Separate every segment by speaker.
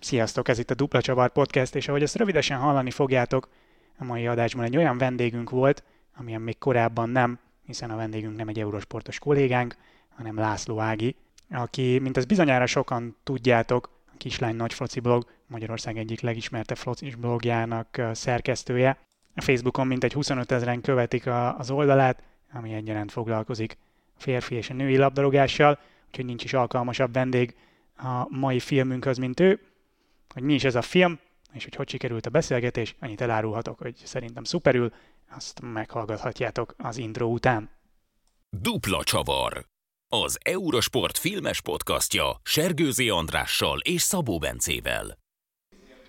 Speaker 1: Sziasztok, ez itt a Dupla Csavar Podcast, és ahogy ezt rövidesen hallani fogjátok, a mai adásban egy olyan vendégünk volt, amilyen még korábban nem, hiszen a vendégünk nem egy eurosportos kollégánk, hanem László Ági, aki, mint ezt bizonyára sokan tudjátok, a Kislány Nagy Foci blog, Magyarország egyik legismertebb focis blogjának szerkesztője. A Facebookon mintegy 25 ezeren követik a, az oldalát, ami egyaránt foglalkozik a férfi és a női labdarúgással, úgyhogy nincs is alkalmasabb vendég a mai filmünkhöz, mint ő. Hogy mi is ez a film, és hogy hogy sikerült a beszélgetés, annyit elárulhatok, hogy szerintem szuperül, azt meghallgathatjátok az intro után.
Speaker 2: Dupla csavar. Az Eurosport filmes podcastja Sergőzi Andrással és Szabó Bencével.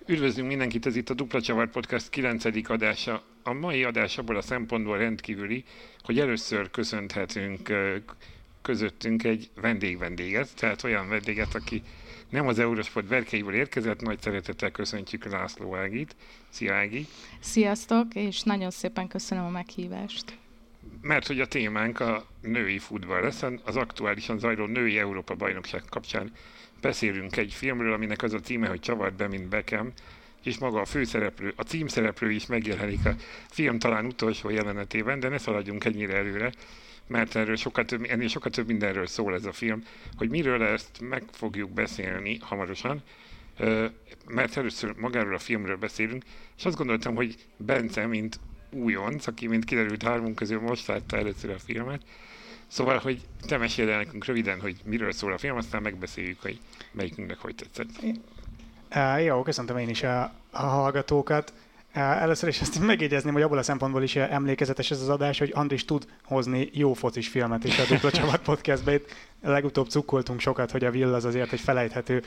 Speaker 3: Üdvözlünk mindenkit, ez itt a Dupla Csavar Podcast 9. adása. A mai adás abból a szempontból rendkívüli, hogy először köszönhetünk közöttünk egy vendég-vendéget, tehát olyan vendéget, aki nem az Eurosport verkeiből érkezett, nagy szeretettel köszöntjük László Ágit. Szia Ági!
Speaker 4: Sziasztok, és nagyon szépen köszönöm a meghívást.
Speaker 3: Mert hogy a témánk a női futball lesz, az aktuálisan zajló női Európa bajnokság kapcsán beszélünk egy filmről, aminek az a címe, hogy Csavart be, mint Beckham, és maga a főszereplő, a címszereplő is megjelenik a film talán utolsó jelenetében, de ne szaladjunk ennyire előre mert erről sokkal több, ennél sokkal több mindenről szól ez a film, hogy miről ezt meg fogjuk beszélni hamarosan, mert először magáról a filmről beszélünk, és azt gondoltam, hogy Bence, mint újonc, aki mint kiderült hármunk közül most látta először a filmet, Szóval, hogy te mesélj el nekünk röviden, hogy miről szól a film, aztán megbeszéljük, hogy melyikünknek hogy tetszett.
Speaker 1: Uh, jó, köszöntöm én is a, a hallgatókat. Először is azt megjegyezném, hogy abból a szempontból is emlékezetes ez az adás, hogy Andris tud hozni jó focis filmet is a Dupla Csapat podcastbe. Itt legutóbb cukkoltunk sokat, hogy a Will az azért egy felejthető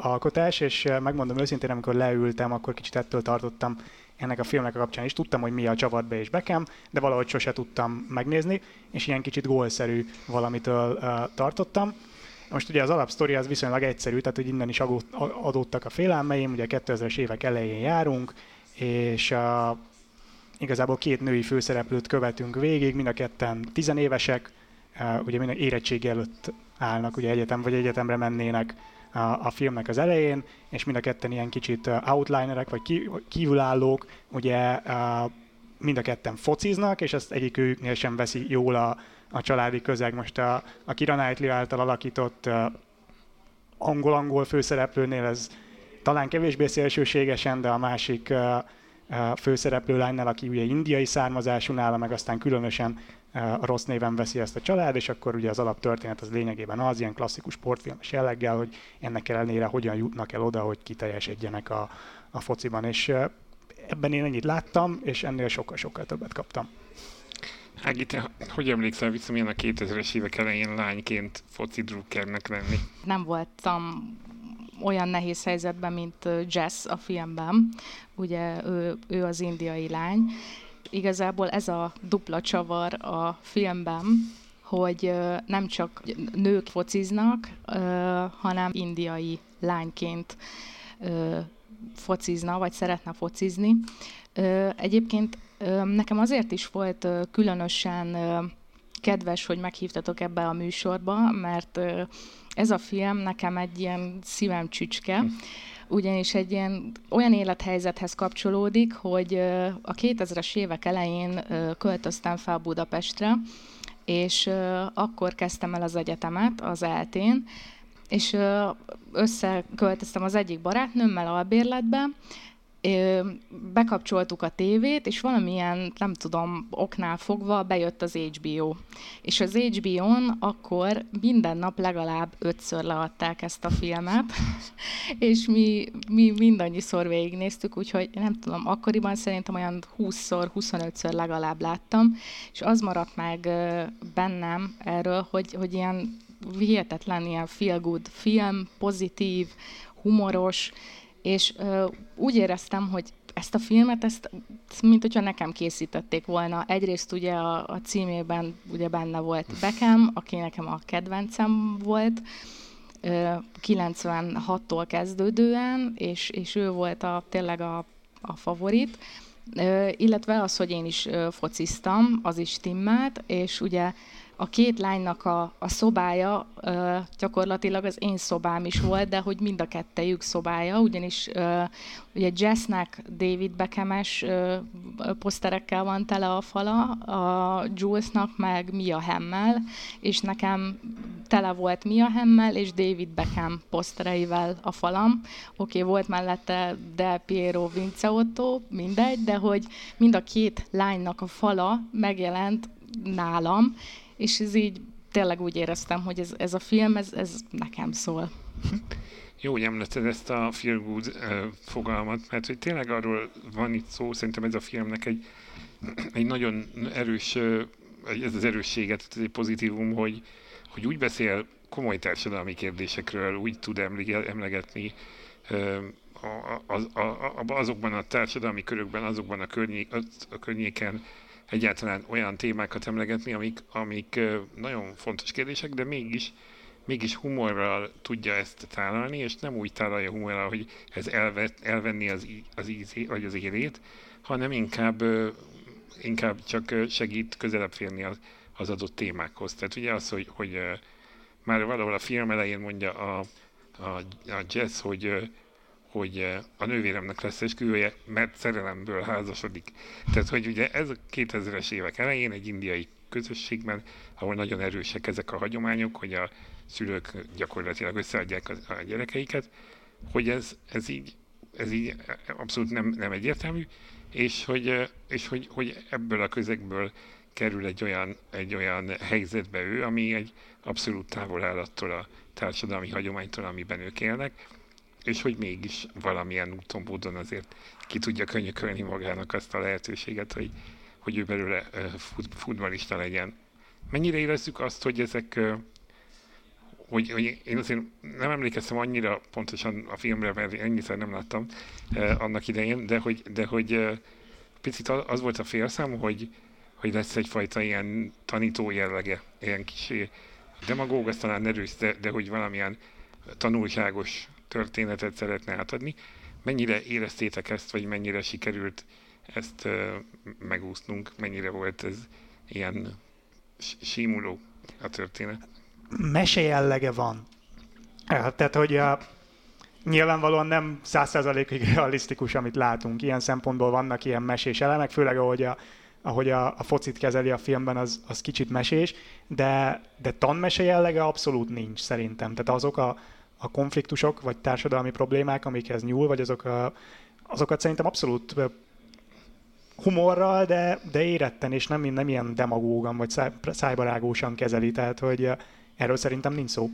Speaker 1: alkotás, és megmondom őszintén, amikor leültem, akkor kicsit ettől tartottam ennek a filmnek a kapcsán is. Tudtam, hogy mi a csavat be és bekem, de valahogy sose tudtam megnézni, és ilyen kicsit gólszerű valamitől tartottam. Most ugye az alapsztori az viszonylag egyszerű, tehát hogy innen is adódtak a félelmeim, ugye 2000-es évek elején járunk, és uh, igazából két női főszereplőt követünk végig, mind a ketten tizenévesek, ugye mind érettség előtt állnak, ugye egyetem vagy egyetemre mennének a, a filmnek az elején, és mind a ketten ilyen kicsit outlinerek, vagy kívülállók, ugye mind a ketten fociznak, és ezt egyikőjüknél sem veszi jól a, a családi közeg. Most a, a Kira Knightley által alakított angol-angol főszereplőnél ez talán kevésbé szélsőségesen, de a másik uh, főszereplő lánynál, aki ugye indiai származású nála, meg aztán különösen a rossz néven veszi ezt a család, és akkor ugye az alaptörténet az lényegében az, ilyen klasszikus sportfilmes jelleggel, hogy ennek ellenére hogyan jutnak el oda, hogy kiteljesedjenek a, a fociban. És ebben én ennyit láttam, és ennél sokkal-sokkal többet kaptam.
Speaker 3: Ági, te hogy emlékszel vissza, milyen a 2000-es évek elején lányként foci drukkernek lenni?
Speaker 4: Nem voltam olyan nehéz helyzetben, mint Jess a filmben. Ugye ő, ő az indiai lány. Igazából ez a dupla csavar a filmben, hogy nem csak nők fociznak, hanem indiai lányként focizna, vagy szeretne focizni. Egyébként nekem azért is volt különösen kedves, hogy meghívtatok ebbe a műsorba, mert ez a film nekem egy ilyen szívem csücske, ugyanis egy ilyen olyan élethelyzethez kapcsolódik, hogy a 2000-es évek elején költöztem fel Budapestre, és akkor kezdtem el az egyetemet, az eltén, és összeköltöztem az egyik barátnőmmel albérletbe, bekapcsoltuk a tévét, és valamilyen, nem tudom, oknál fogva bejött az HBO. És az HBO-n akkor minden nap legalább ötször leadták ezt a filmet, és mi, mi mindannyiszor végignéztük, úgyhogy nem tudom, akkoriban szerintem olyan 20-szor, 25-ször legalább láttam, és az maradt meg bennem erről, hogy, hogy ilyen hihetetlen ilyen feel good film, pozitív, humoros, és ö, úgy éreztem, hogy ezt a filmet, ezt, mint hogyha nekem készítették volna. Egyrészt ugye a, a címében ugye benne volt Beckham, aki nekem a kedvencem volt, 96-tól kezdődően, és, és ő volt a, tényleg a, a favorit, illetve az, hogy én is fociztam, az is timmelt, és ugye a két lánynak a, a szobája ö, gyakorlatilag az én szobám is volt, de hogy mind a kettejük szobája, ugyanis ö, ugye Jessnek David Beckhames ö, poszterekkel van tele a fala, a Julesnak meg Mia Hemmel, és nekem tele volt Mia Hemmel és David Beckham posztereivel a falam. Oké, okay, volt mellette De Piero Vince Otto, mindegy, de hogy mind a két lánynak a fala megjelent nálam, és ez így tényleg úgy éreztem, hogy ez, ez a film, ez, ez nekem szól.
Speaker 3: Jó, hogy említed ezt a feel good uh, fogalmat, mert hogy tényleg arról van itt szó, szerintem ez a filmnek egy, egy nagyon erős, ez az erősséget, ez egy pozitívum, hogy, hogy úgy beszél komoly társadalmi kérdésekről, úgy tud emlegetni uh, az, a, azokban a társadalmi körökben, azokban a, környék, a környéken, egyáltalán olyan témákat emlegetni, amik, amik nagyon fontos kérdések, de mégis, mégis humorral tudja ezt tálalni, és nem úgy tálalja humorral, hogy ez elvet, elvenni az, az ízé, vagy az érét, hanem inkább, inkább csak segít közelebb férni az, az adott témákhoz. Tehát ugye az, hogy, hogy már valahol a film elején mondja a, a, a Jess, hogy hogy eh, a nővéremnek lesz esküvője, mert szerelemből házasodik. Tehát, hogy ugye ez a 2000-es évek elején egy indiai közösségben, ahol nagyon erősek ezek a hagyományok, hogy a szülők gyakorlatilag összeadják a, gyerekeiket, hogy ez, ez így, ez így abszolút nem, nem egyértelmű, és hogy, eh, és hogy, hogy ebből a közegből kerül egy olyan, egy olyan helyzetbe ő, ami egy abszolút távol áll attól a társadalmi hagyománytól, amiben ők élnek, és hogy mégis valamilyen úton, módon azért ki tudja könyökölni magának azt a lehetőséget, hogy, hogy ő belőle fut, futballista legyen. Mennyire érezzük azt, hogy ezek, hogy, hogy én azért nem emlékeztem annyira pontosan a filmre, mert ennyiszer nem láttam annak idején, de hogy, de hogy picit az volt a félszám, hogy, hogy lesz egyfajta ilyen tanító jellege, ilyen kis demagóg, az talán erős, de, de hogy valamilyen tanulságos történetet szeretne átadni. Mennyire éreztétek ezt, vagy mennyire sikerült ezt megúsznunk, mennyire volt ez ilyen símuló a történet?
Speaker 1: Mese jellege van. Tehát, hogy a, nyilvánvalóan nem százszerzalékig realisztikus, amit látunk. Ilyen szempontból vannak ilyen mesés elemek, főleg ahogy a, ahogy a, a focit kezeli a filmben, az, az kicsit mesés, de, de tanmese jellege abszolút nincs szerintem. Tehát azok a, a konfliktusok, vagy társadalmi problémák, amikhez nyúl, vagy azok a, azokat szerintem abszolút humorral, de, de éretten, és nem, nem ilyen demagógan, vagy szájbarágósan kezeli, tehát hogy erről szerintem nincs szó.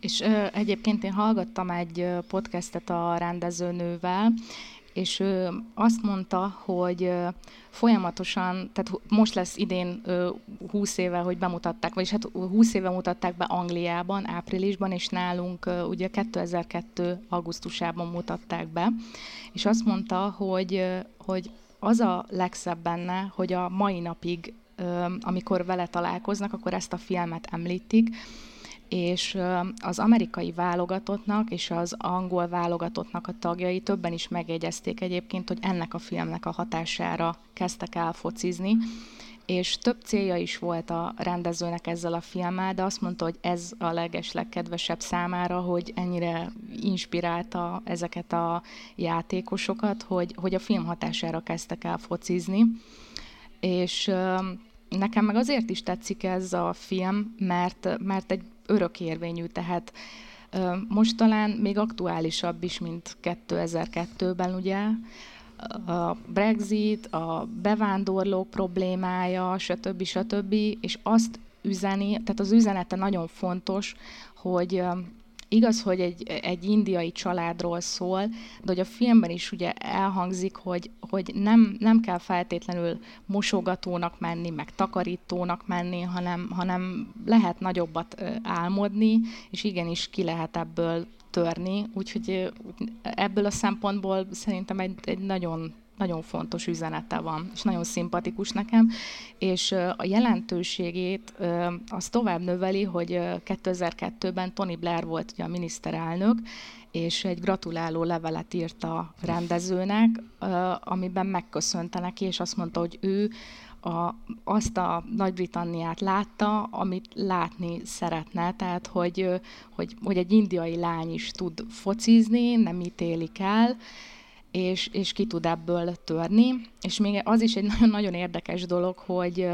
Speaker 4: És ö, egyébként én hallgattam egy podcastet a rendezőnővel, és ő azt mondta, hogy folyamatosan, tehát most lesz idén 20 éve, hogy bemutatták, vagyis hát 20 éve mutatták be Angliában, áprilisban, és nálunk ugye 2002. augusztusában mutatták be, és azt mondta, hogy, hogy az a legszebb benne, hogy a mai napig, amikor vele találkoznak, akkor ezt a filmet említik, és az amerikai válogatottnak és az angol válogatottnak a tagjai többen is megjegyezték egyébként, hogy ennek a filmnek a hatására kezdtek el focizni, és több célja is volt a rendezőnek ezzel a filmmel, de azt mondta, hogy ez a leges legkedvesebb számára, hogy ennyire inspirálta ezeket a játékosokat, hogy, hogy a film hatására kezdtek el focizni. És nekem meg azért is tetszik ez a film, mert, mert egy örökérvényű, tehát most talán még aktuálisabb is, mint 2002-ben, ugye, a Brexit, a bevándorlók problémája, stb. stb. És azt üzeni, tehát az üzenete nagyon fontos, hogy igaz, hogy egy, egy indiai családról szól, de hogy a filmben is ugye elhangzik, hogy, hogy nem, nem kell feltétlenül mosogatónak menni, meg takarítónak menni, hanem, hanem lehet nagyobbat álmodni, és igenis ki lehet ebből törni, úgyhogy ebből a szempontból szerintem egy, egy nagyon nagyon fontos üzenete van, és nagyon szimpatikus nekem, és a jelentőségét az tovább növeli, hogy 2002-ben Tony Blair volt ugye a miniszterelnök, és egy gratuláló levelet írt a rendezőnek, amiben megköszönte neki, és azt mondta, hogy ő a, azt a Nagy-Britanniát látta, amit látni szeretne, tehát hogy, hogy, hogy egy indiai lány is tud focizni, nem ítélik el, és, és ki tud ebből törni. És még az is egy nagyon-nagyon érdekes dolog, hogy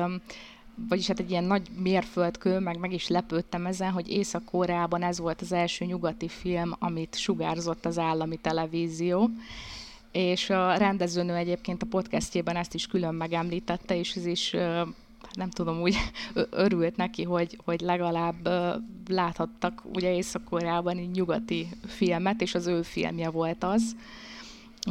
Speaker 4: vagyis hát egy ilyen nagy mérföldkő, meg meg is lepődtem ezen, hogy Észak-Koreában ez volt az első nyugati film, amit sugárzott az állami televízió, és a rendezőnő egyébként a podcastjében ezt is külön megemlítette, és ez is nem tudom, úgy örült neki, hogy, hogy legalább láthattak ugye Észak-Koreában egy nyugati filmet, és az ő filmje volt az.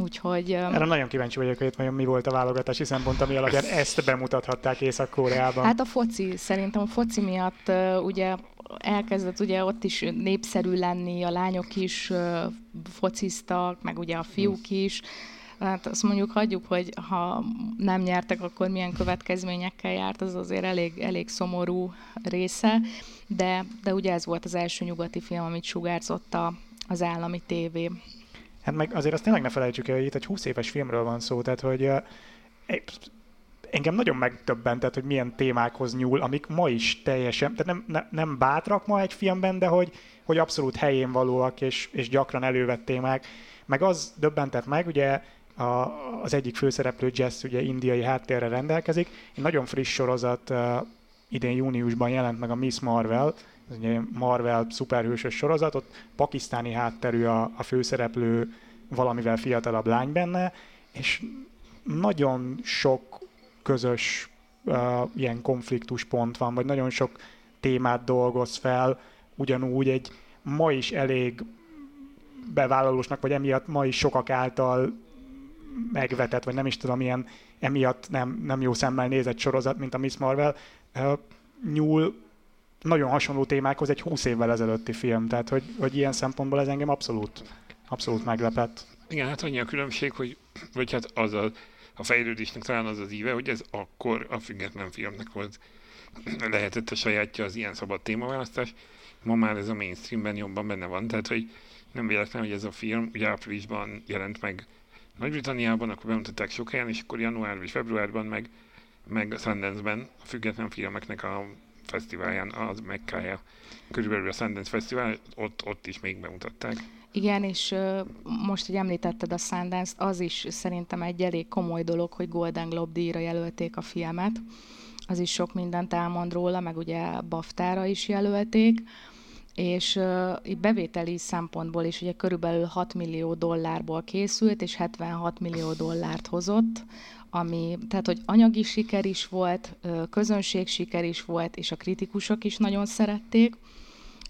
Speaker 4: Úgyhogy...
Speaker 1: Erre nagyon kíváncsi vagyok, hogy itt mi volt a válogatási szempont, ami alapján ezt bemutathatták Észak-Koreában.
Speaker 4: Hát a foci, szerintem a foci miatt ugye elkezdett ugye ott is népszerű lenni, a lányok is fociztak, meg ugye a fiúk is. Hát azt mondjuk hagyjuk, hogy ha nem nyertek, akkor milyen következményekkel járt, az azért elég, elég szomorú része, de, de ugye ez volt az első nyugati film, amit sugárzott a, az állami tévé.
Speaker 1: Hát meg azért azt tényleg ne felejtsük el, hogy itt egy 20 éves filmről van szó, tehát hogy engem nagyon megtöbbentett, hogy milyen témákhoz nyúl, amik ma is teljesen, tehát nem, ne, nem bátrak ma egy filmben, de hogy, hogy abszolút helyén valóak és, és gyakran elővett témák. Meg az döbbentett meg, ugye a, az egyik főszereplő Jess ugye indiai háttérre rendelkezik. Egy nagyon friss sorozat uh, idén júniusban jelent meg a Miss Marvel, ez ugye Marvel szuperhősös sorozat, ott pakisztáni hátterű a, a főszereplő valamivel fiatalabb lány benne, és nagyon sok közös uh, ilyen konfliktuspont van, vagy nagyon sok témát dolgoz fel, ugyanúgy egy ma is elég bevállalósnak, vagy emiatt ma is sokak által megvetett, vagy nem is tudom, ilyen emiatt nem, nem jó szemmel nézett sorozat, mint a Miss Marvel, uh, nyúl nagyon hasonló témákhoz egy 20 évvel ezelőtti film, tehát hogy, hogy ilyen szempontból ez engem abszolút, abszolút meglepett.
Speaker 3: Igen, hát annyi a különbség, hogy, vagy hát az a, a fejlődésnek talán az az íve, hogy ez akkor a független filmnek volt lehetett a sajátja az ilyen szabad témaválasztás. Ma már ez a mainstreamben jobban benne van, tehát hogy nem véletlen, hogy ez a film ugye áprilisban jelent meg Nagy-Britanniában, akkor bemutatták sok helyen, és akkor január és februárban meg, meg Sundance-ben a független filmeknek a fesztiválján, az Mekkája, körülbelül a Sundance Fesztivál, ott, ott is még bemutatták.
Speaker 4: Igen, és most, hogy említetted a sundance az is szerintem egy elég komoly dolog, hogy Golden Globe díjra jelölték a filmet. Az is sok mindent elmond róla, meg ugye Baftára is jelölték és uh, bevételi szempontból is ugye körülbelül 6 millió dollárból készült, és 76 millió dollárt hozott, ami, tehát hogy anyagi siker is volt, közönség siker is volt, és a kritikusok is nagyon szerették,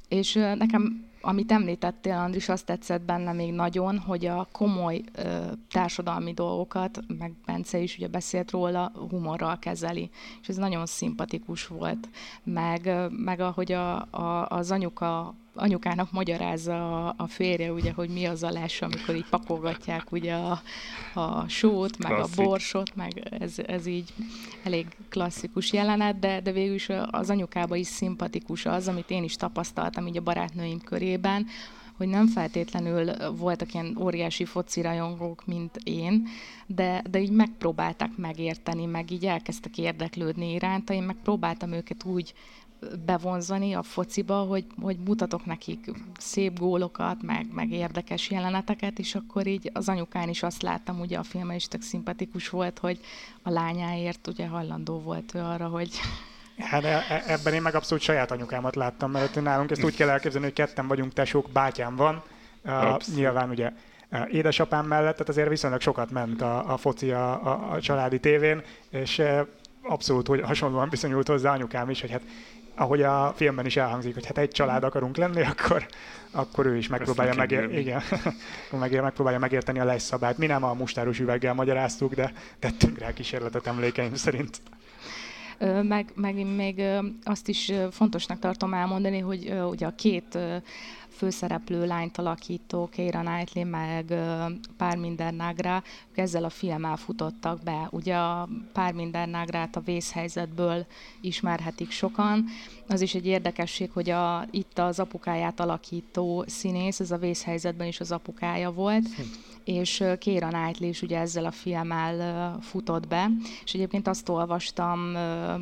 Speaker 4: és nekem amit említettél, Andris, azt tetszett benne még nagyon, hogy a komoly társadalmi dolgokat, meg Bence is ugye beszélt róla, humorral kezeli. És ez nagyon szimpatikus volt. Meg, meg ahogy a, a, az anyuka anyukának magyarázza a, a férje, ugye, hogy mi az a les, amikor így pakolgatják ugye a, a sót, meg Klasszik. a borsot, meg ez, ez így elég klasszikus jelenet, de, de végül is az anyukába is szimpatikus az, amit én is tapasztaltam így a barátnőim körében, hogy nem feltétlenül voltak ilyen óriási foci rajongók, mint én, de, de így megpróbáltak megérteni, meg így elkezdtek érdeklődni iránta. Én megpróbáltam őket úgy bevonzani a fociba, hogy, hogy mutatok nekik szép gólokat, meg, meg érdekes jeleneteket, és akkor így az anyukán is azt láttam, ugye a filmben is tök szimpatikus volt, hogy a lányáért ugye hajlandó volt ő arra, hogy
Speaker 1: Hát e, e, ebben én meg abszolút saját anyukámat láttam, mert nálunk ezt úgy kell elképzelni, hogy ketten vagyunk tesók, bátyám van, uh, nyilván ugye édesapám mellett, tehát azért viszonylag sokat ment a, a foci a, a, a családi tévén, és abszolút hogy hasonlóan viszonyult hozzá anyukám is, hogy hát ahogy a filmben is elhangzik, hogy hát egy család akarunk lenni, akkor, akkor ő is megpróbálja, megér, igen, megér, megpróbálja megérteni a lejszabályt. Mi nem a mustáros üveggel magyaráztuk, de tettünk rá kísérletet emlékeim szerint.
Speaker 4: Meg, meg még azt is fontosnak tartom elmondani, hogy ugye a két főszereplő lányt alakító Keira Knightley, meg Pár Nagra, ők ezzel a filmmel futottak be. Ugye a Pár Nagrát a vészhelyzetből ismerhetik sokan. Az is egy érdekesség, hogy a, itt az apukáját alakító színész, ez a vészhelyzetben is az apukája volt. Hm és Kéra Knightley is ugye ezzel a filmmel futott be, és egyébként azt olvastam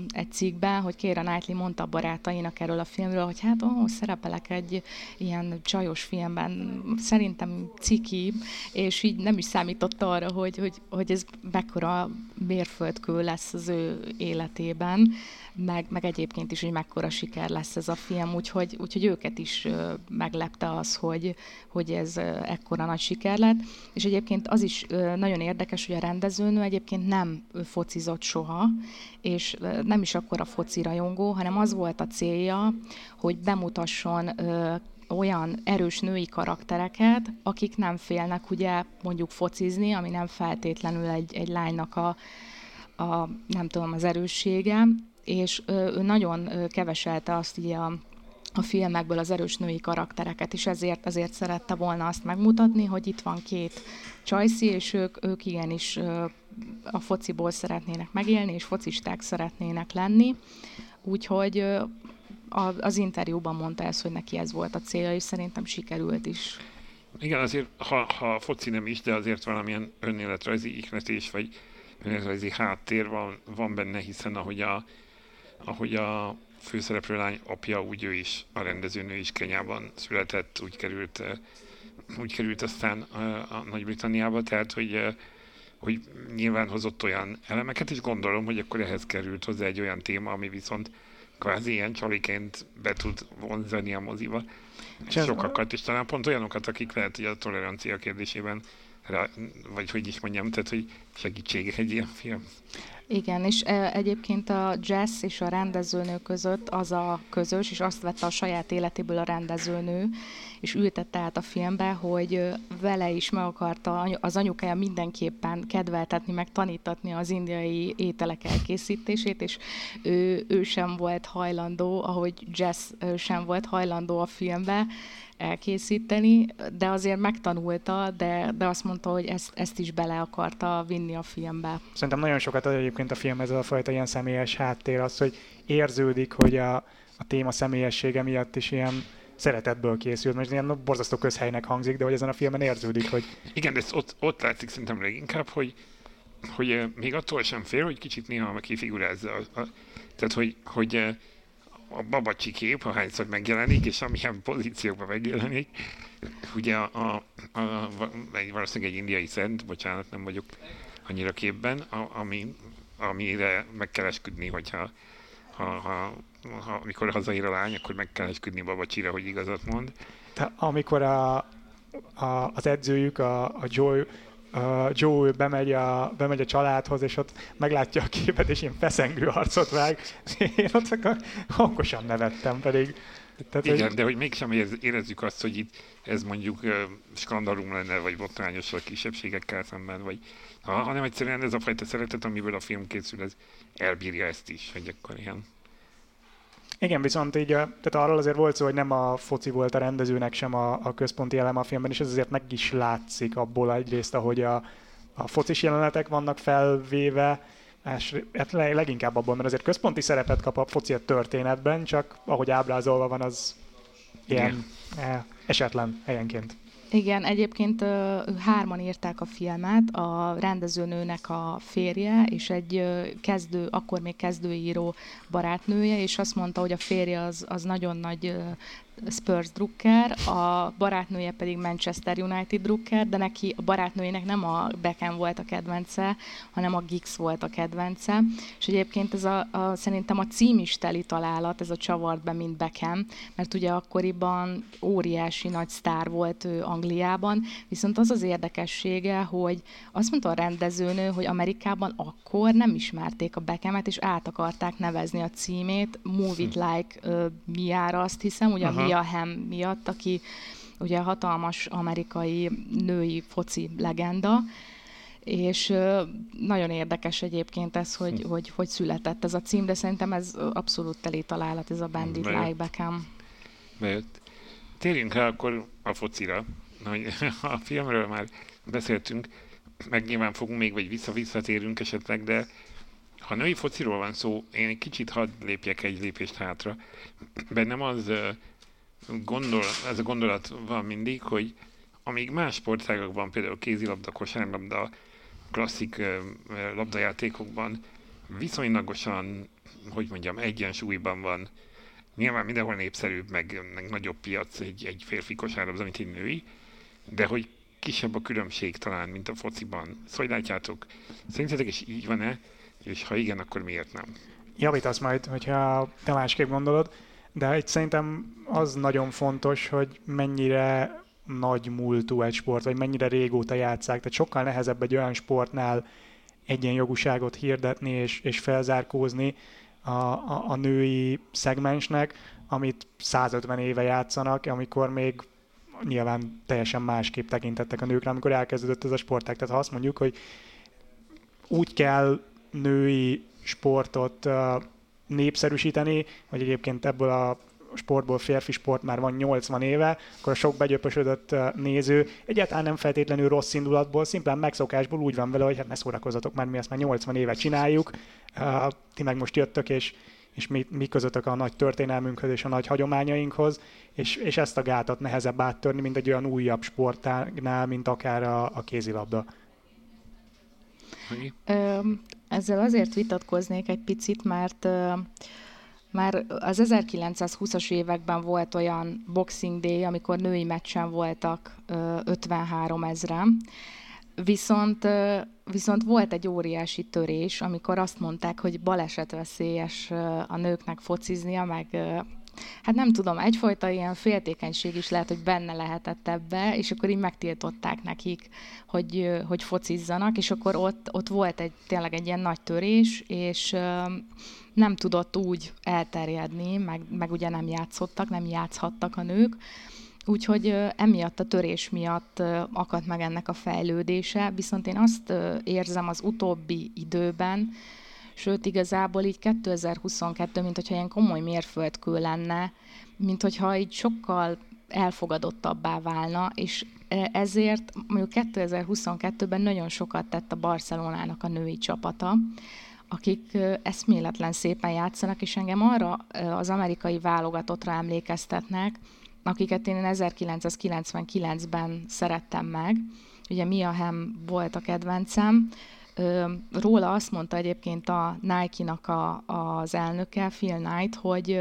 Speaker 4: egy cikkben, hogy Kéra Knightley mondta a barátainak erről a filmről, hogy hát ó, szerepelek egy ilyen csajos filmben, szerintem ciki, és így nem is számított arra, hogy, hogy, hogy ez mekkora mérföldkő lesz az ő életében meg, meg egyébként is, hogy mekkora siker lesz ez a film, úgyhogy, úgyhogy őket is meglepte az, hogy, hogy ez ekkora nagy siker lett. És egyébként az is nagyon érdekes, hogy a rendezőnő egyébként nem focizott soha, és nem is akkor a foci rajongó, hanem az volt a célja, hogy bemutasson olyan erős női karaktereket, akik nem félnek ugye mondjuk focizni, ami nem feltétlenül egy, egy lánynak a, a, nem tudom, az erőssége, és ő nagyon keveselte azt így a, a filmekből az erős női karaktereket, és ezért, ezért szerette volna azt megmutatni, hogy itt van két csajszi, és ők, ők igenis a fociból szeretnének megélni, és focisták szeretnének lenni. Úgyhogy az interjúban mondta ezt, hogy neki ez volt a célja, és szerintem sikerült is.
Speaker 3: Igen, azért, ha, ha foci nem is, de azért valamilyen önéletrajzi ihletés, vagy önéletrajzi háttér van, van benne, hiszen ahogy a, ahogy a főszereplő lány apja, úgy ő is, a rendezőnő is Kenyában született, úgy került, eh, úgy került aztán eh, a Nagy-Britanniába, tehát hogy, eh, hogy nyilván hozott olyan elemeket, és gondolom, hogy akkor ehhez került hozzá egy olyan téma, ami viszont kvázi ilyen csaliként be tud vonzani a moziba. És sokakat, és talán pont olyanokat, akik lehet, hogy a tolerancia kérdésében, vagy hogy is mondjam, tehát hogy segítség egy ilyen film.
Speaker 4: Igen, és egyébként a jazz és a rendezőnő között az a közös, és azt vette a saját életéből a rendezőnő, és ültette át a filmbe, hogy vele is meg akarta az anyukája mindenképpen kedveltetni, meg tanítatni az indiai ételek elkészítését, és ő, ő sem volt hajlandó, ahogy jazz sem volt hajlandó a filmbe, elkészíteni, de azért megtanulta, de, de azt mondta, hogy ezt, ezt is bele akarta vinni a filmbe.
Speaker 1: Szerintem nagyon sokat ad egyébként a film ez a fajta ilyen személyes háttér, az, hogy érződik, hogy a, a téma személyessége miatt is ilyen szeretetből készült. Most ilyen borzasztó közhelynek hangzik, de hogy ezen a filmen érződik, hogy...
Speaker 3: Igen, de ott, ott látszik szerintem leginkább, hogy, hogy még attól sem fél, hogy kicsit néha kifigurázza. A, a, tehát, hogy, hogy a babacsi kép, ahányszor megjelenik, és amilyen pozícióban megjelenik, ugye a, a, a, a, valószínűleg egy indiai szent, bocsánat, nem vagyok annyira képben, a, ami, amire meg hogyha ha, ha, ha, amikor hazaír a lány, akkor meg kell esküdni babacsira, hogy igazat mond.
Speaker 1: De amikor a, a, az edzőjük, a, a Joy uh, Joe bemegy a, bemegy a családhoz, és ott meglátja a képet, és ilyen feszengő arcot vág. Én ott akkor hangosan nevettem, pedig...
Speaker 3: Tehát, Igen, hogy... de hogy mégsem érezzük azt, hogy itt ez mondjuk uh, skandalum lenne, vagy botrányos a kisebbségekkel szemben, vagy, ha, hanem egyszerűen ez a fajta szeretet, amiből a film készül, ez elbírja ezt is, hogy akkor ilyen
Speaker 1: igen, viszont így, tehát arról azért volt szó, hogy nem a foci volt a rendezőnek sem a, a központi elem a filmben, és ez azért meg is látszik abból egyrészt, ahogy a, a focis jelenetek vannak felvéve, és hát leginkább abból, mert azért központi szerepet kap a foci a történetben, csak ahogy ábrázolva van, az ilyen eh, esetlen helyenként.
Speaker 4: Igen, egyébként hárman írták a filmet, a rendezőnőnek a férje, és egy kezdő, akkor még kezdőíró barátnője, és azt mondta, hogy a férje az, az nagyon nagy Spurs drukker, a barátnője pedig Manchester United drukker, de neki a barátnőjének nem a Beckham volt a kedvence, hanem a Giggs volt a kedvence. És egyébként ez a, a, szerintem a cím is teli találat, ez a csavart be, mint Beckham, mert ugye akkoriban óriási nagy sztár volt ő Angliában, viszont az az érdekessége, hogy azt mondta a rendezőnő, hogy Amerikában akkor nem ismerték a Beckhamet, és át akarták nevezni a címét, Move It Like uh, Miára, azt hiszem, ugye Aha. Mia Hamm miatt, aki ugye hatalmas amerikai női foci legenda, és nagyon érdekes egyébként ez, hogy, hm. hogy, hogy született ez a cím, de szerintem ez abszolút teli találat, ez a Bandit Bejött. Like Beckham.
Speaker 3: Bejött. Térjünk el akkor a focira. Hogy a filmről már beszéltünk, meg nyilván fogunk még, vagy vissza-visszatérünk esetleg, de ha női fociról van szó, én egy kicsit hadd lépjek egy lépést hátra. Bennem az gondol, ez a gondolat van mindig, hogy amíg más sportágokban, például kézilabda, kosárlabda, klasszik labdajátékokban viszonylagosan, hogy mondjam, egyensúlyban van. Nyilván mindenhol népszerűbb, meg, meg nagyobb piac egy, egy férfi kosárlabda, mint egy női, de hogy kisebb a különbség talán, mint a fociban. Szóval látjátok, szerintetek is így van-e, és ha igen, akkor miért nem?
Speaker 1: Javítasz majd, hogyha te másképp gondolod, de itt szerintem az nagyon fontos, hogy mennyire nagy múltú egy sport, vagy mennyire régóta játszák. Tehát sokkal nehezebb egy olyan sportnál egyenjogúságot hirdetni és, és felzárkózni a, a, a női szegmensnek, amit 150 éve játszanak, amikor még nyilván teljesen másképp tekintettek a nőkre, amikor elkezdődött ez a sportág. Tehát ha azt mondjuk, hogy úgy kell női sportot népszerűsíteni, vagy egyébként ebből a sportból férfi sport már van 80 éve, akkor a sok begyöpösödött néző egyáltalán nem feltétlenül rossz indulatból, szimplán megszokásból úgy van vele, hogy hát ne szórakozzatok már, mi ezt már 80 éve csináljuk, ti meg most jöttök, és, és mi, mi közöttök a nagy történelmünkhöz és a nagy hagyományainkhoz, és, és ezt a gátat nehezebb áttörni, mint egy olyan újabb sportnál, mint akár a, a kézilabda.
Speaker 4: Ezzel azért vitatkoznék egy picit, mert már az 1920-as években volt olyan Boxing Day, amikor női meccsen voltak 53 ezren, viszont, viszont volt egy óriási törés, amikor azt mondták, hogy balesetveszélyes a nőknek fociznia, meg hát nem tudom, egyfajta ilyen féltékenység is lehet, hogy benne lehetett ebbe, és akkor így megtiltották nekik, hogy, hogy focizzanak, és akkor ott, ott volt egy, tényleg egy ilyen nagy törés, és nem tudott úgy elterjedni, meg, meg ugye nem játszottak, nem játszhattak a nők, Úgyhogy emiatt a törés miatt akadt meg ennek a fejlődése, viszont én azt érzem az utóbbi időben, sőt igazából így 2022, mint hogyha ilyen komoly mérföldkő lenne, mint hogyha így sokkal elfogadottabbá válna, és ezért mondjuk 2022-ben nagyon sokat tett a Barcelonának a női csapata, akik eszméletlen szépen játszanak, és engem arra az amerikai válogatottra emlékeztetnek, akiket én 1999-ben szerettem meg. Ugye Mia Hamm volt a kedvencem, Róla azt mondta egyébként a Nike-nak a, az elnöke, Phil Knight, hogy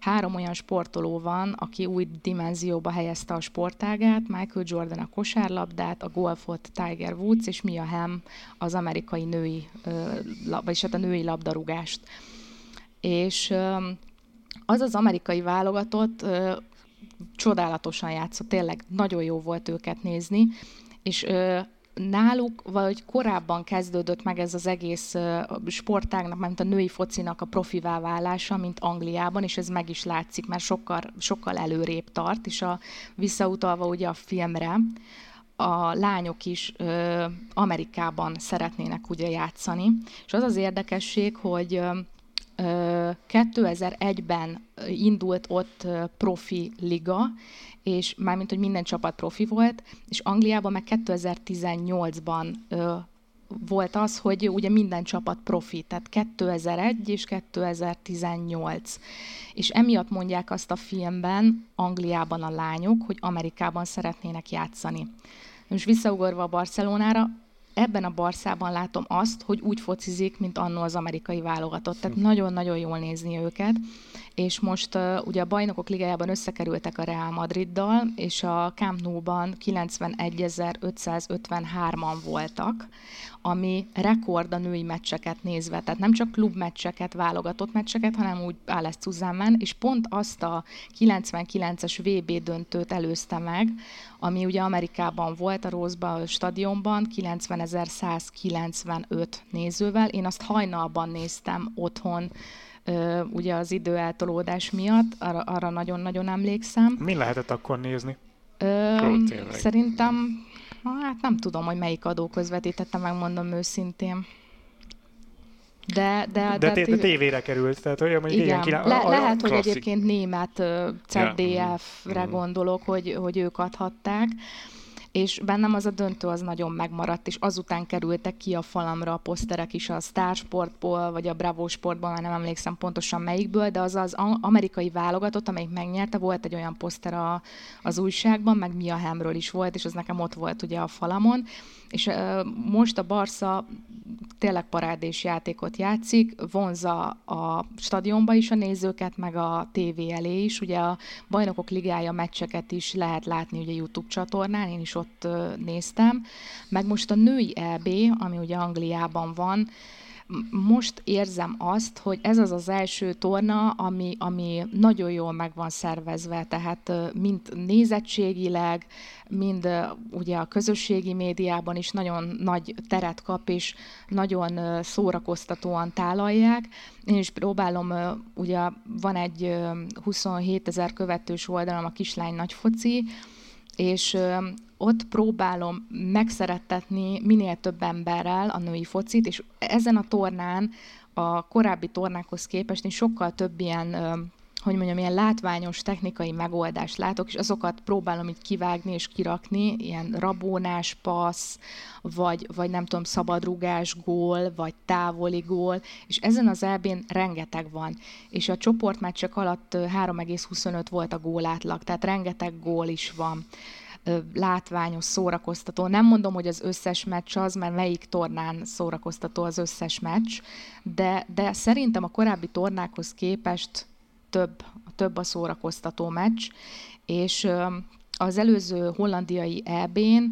Speaker 4: három olyan sportoló van, aki új dimenzióba helyezte a sportágát, Michael Jordan a kosárlabdát, a golfot Tiger Woods, és Mia Hamm az amerikai női, vagyis hát a női labdarúgást. És az az amerikai válogatott csodálatosan játszott, tényleg nagyon jó volt őket nézni, és náluk, vagy korábban kezdődött meg ez az egész sportágnak, mint a női focinak a profivá válása, mint Angliában, és ez meg is látszik, mert sokkal, sokkal előrébb tart, és a, visszautalva ugye a filmre, a lányok is ö, Amerikában szeretnének ugye játszani. És az az érdekesség, hogy ö, 2001-ben indult ott profi liga, és mármint, hogy minden csapat profi volt, és Angliában meg 2018-ban ö, volt az, hogy ugye minden csapat profi, tehát 2001 és 2018. És emiatt mondják azt a filmben, Angliában a lányok, hogy Amerikában szeretnének játszani. Most visszaugorva a Barcelonára, ebben a Barszában látom azt, hogy úgy focizik, mint annó az amerikai válogatott. Tehát nagyon-nagyon jól nézni őket. És most uh, ugye a bajnokok ligájában összekerültek a Real Madriddal, és a Camp Nou-ban 91.553-an voltak, ami rekord a női meccseket nézve. Tehát nem csak klubmeccseket, válogatott meccseket, hanem úgy ezt zusammen, és pont azt a 99-es VB döntőt előzte meg, ami ugye Amerikában volt, a Rose stadionban, 90.195 nézővel. Én azt hajnalban néztem otthon, ugye az idő eltolódás miatt, arra, arra nagyon-nagyon emlékszem.
Speaker 1: Mi lehetett akkor nézni?
Speaker 4: Ö, szerintem, hát nem tudom, hogy melyik adó közvetítette, megmondom őszintén.
Speaker 1: De, de, de, de, de tévére került, tehát olyan mondjuk
Speaker 4: igen, igen Le, a, lehet, hogy egyébként német uh, ZDF-re ja. gondolok, hogy, hogy ők adhatták és bennem az a döntő az nagyon megmaradt, és azután kerültek ki a falamra a poszterek is a Star Sportból, vagy a Bravo Sportból, már nem emlékszem pontosan melyikből, de az az amerikai válogatott, amelyik megnyerte, volt egy olyan poszter a, az újságban, meg Mia Hemről is volt, és az nekem ott volt ugye a falamon, és most a Barca tényleg parádés játékot játszik, vonza a stadionba is a nézőket, meg a tévé elé is. Ugye a Bajnokok Ligája meccseket is lehet látni ugye YouTube csatornán, én is ott néztem. Meg most a női EB, ami ugye Angliában van, most érzem azt, hogy ez az az első torna, ami, ami nagyon jól meg van szervezve, tehát mind nézettségileg, mind ugye a közösségi médiában is nagyon nagy teret kap, és nagyon szórakoztatóan tálalják. Én is próbálom, ugye van egy 27 ezer követős oldalam a Kislány Nagy Foci, és ott próbálom megszerettetni minél több emberrel a női focit, és ezen a tornán a korábbi tornákhoz képest én sokkal több ilyen hogy mondjam, ilyen látványos technikai megoldást látok, és azokat próbálom így kivágni és kirakni, ilyen rabónás passz, vagy, vagy nem tudom, szabadrugás gól, vagy távoli gól, és ezen az elbén rengeteg van. És a csoportmeccsek alatt 3,25 volt a gólátlag, tehát rengeteg gól is van látványos, szórakoztató. Nem mondom, hogy az összes meccs az, mert melyik tornán szórakoztató az összes meccs, de, de szerintem a korábbi tornákhoz képest több, több a szórakoztató meccs, és az előző hollandiai EB-n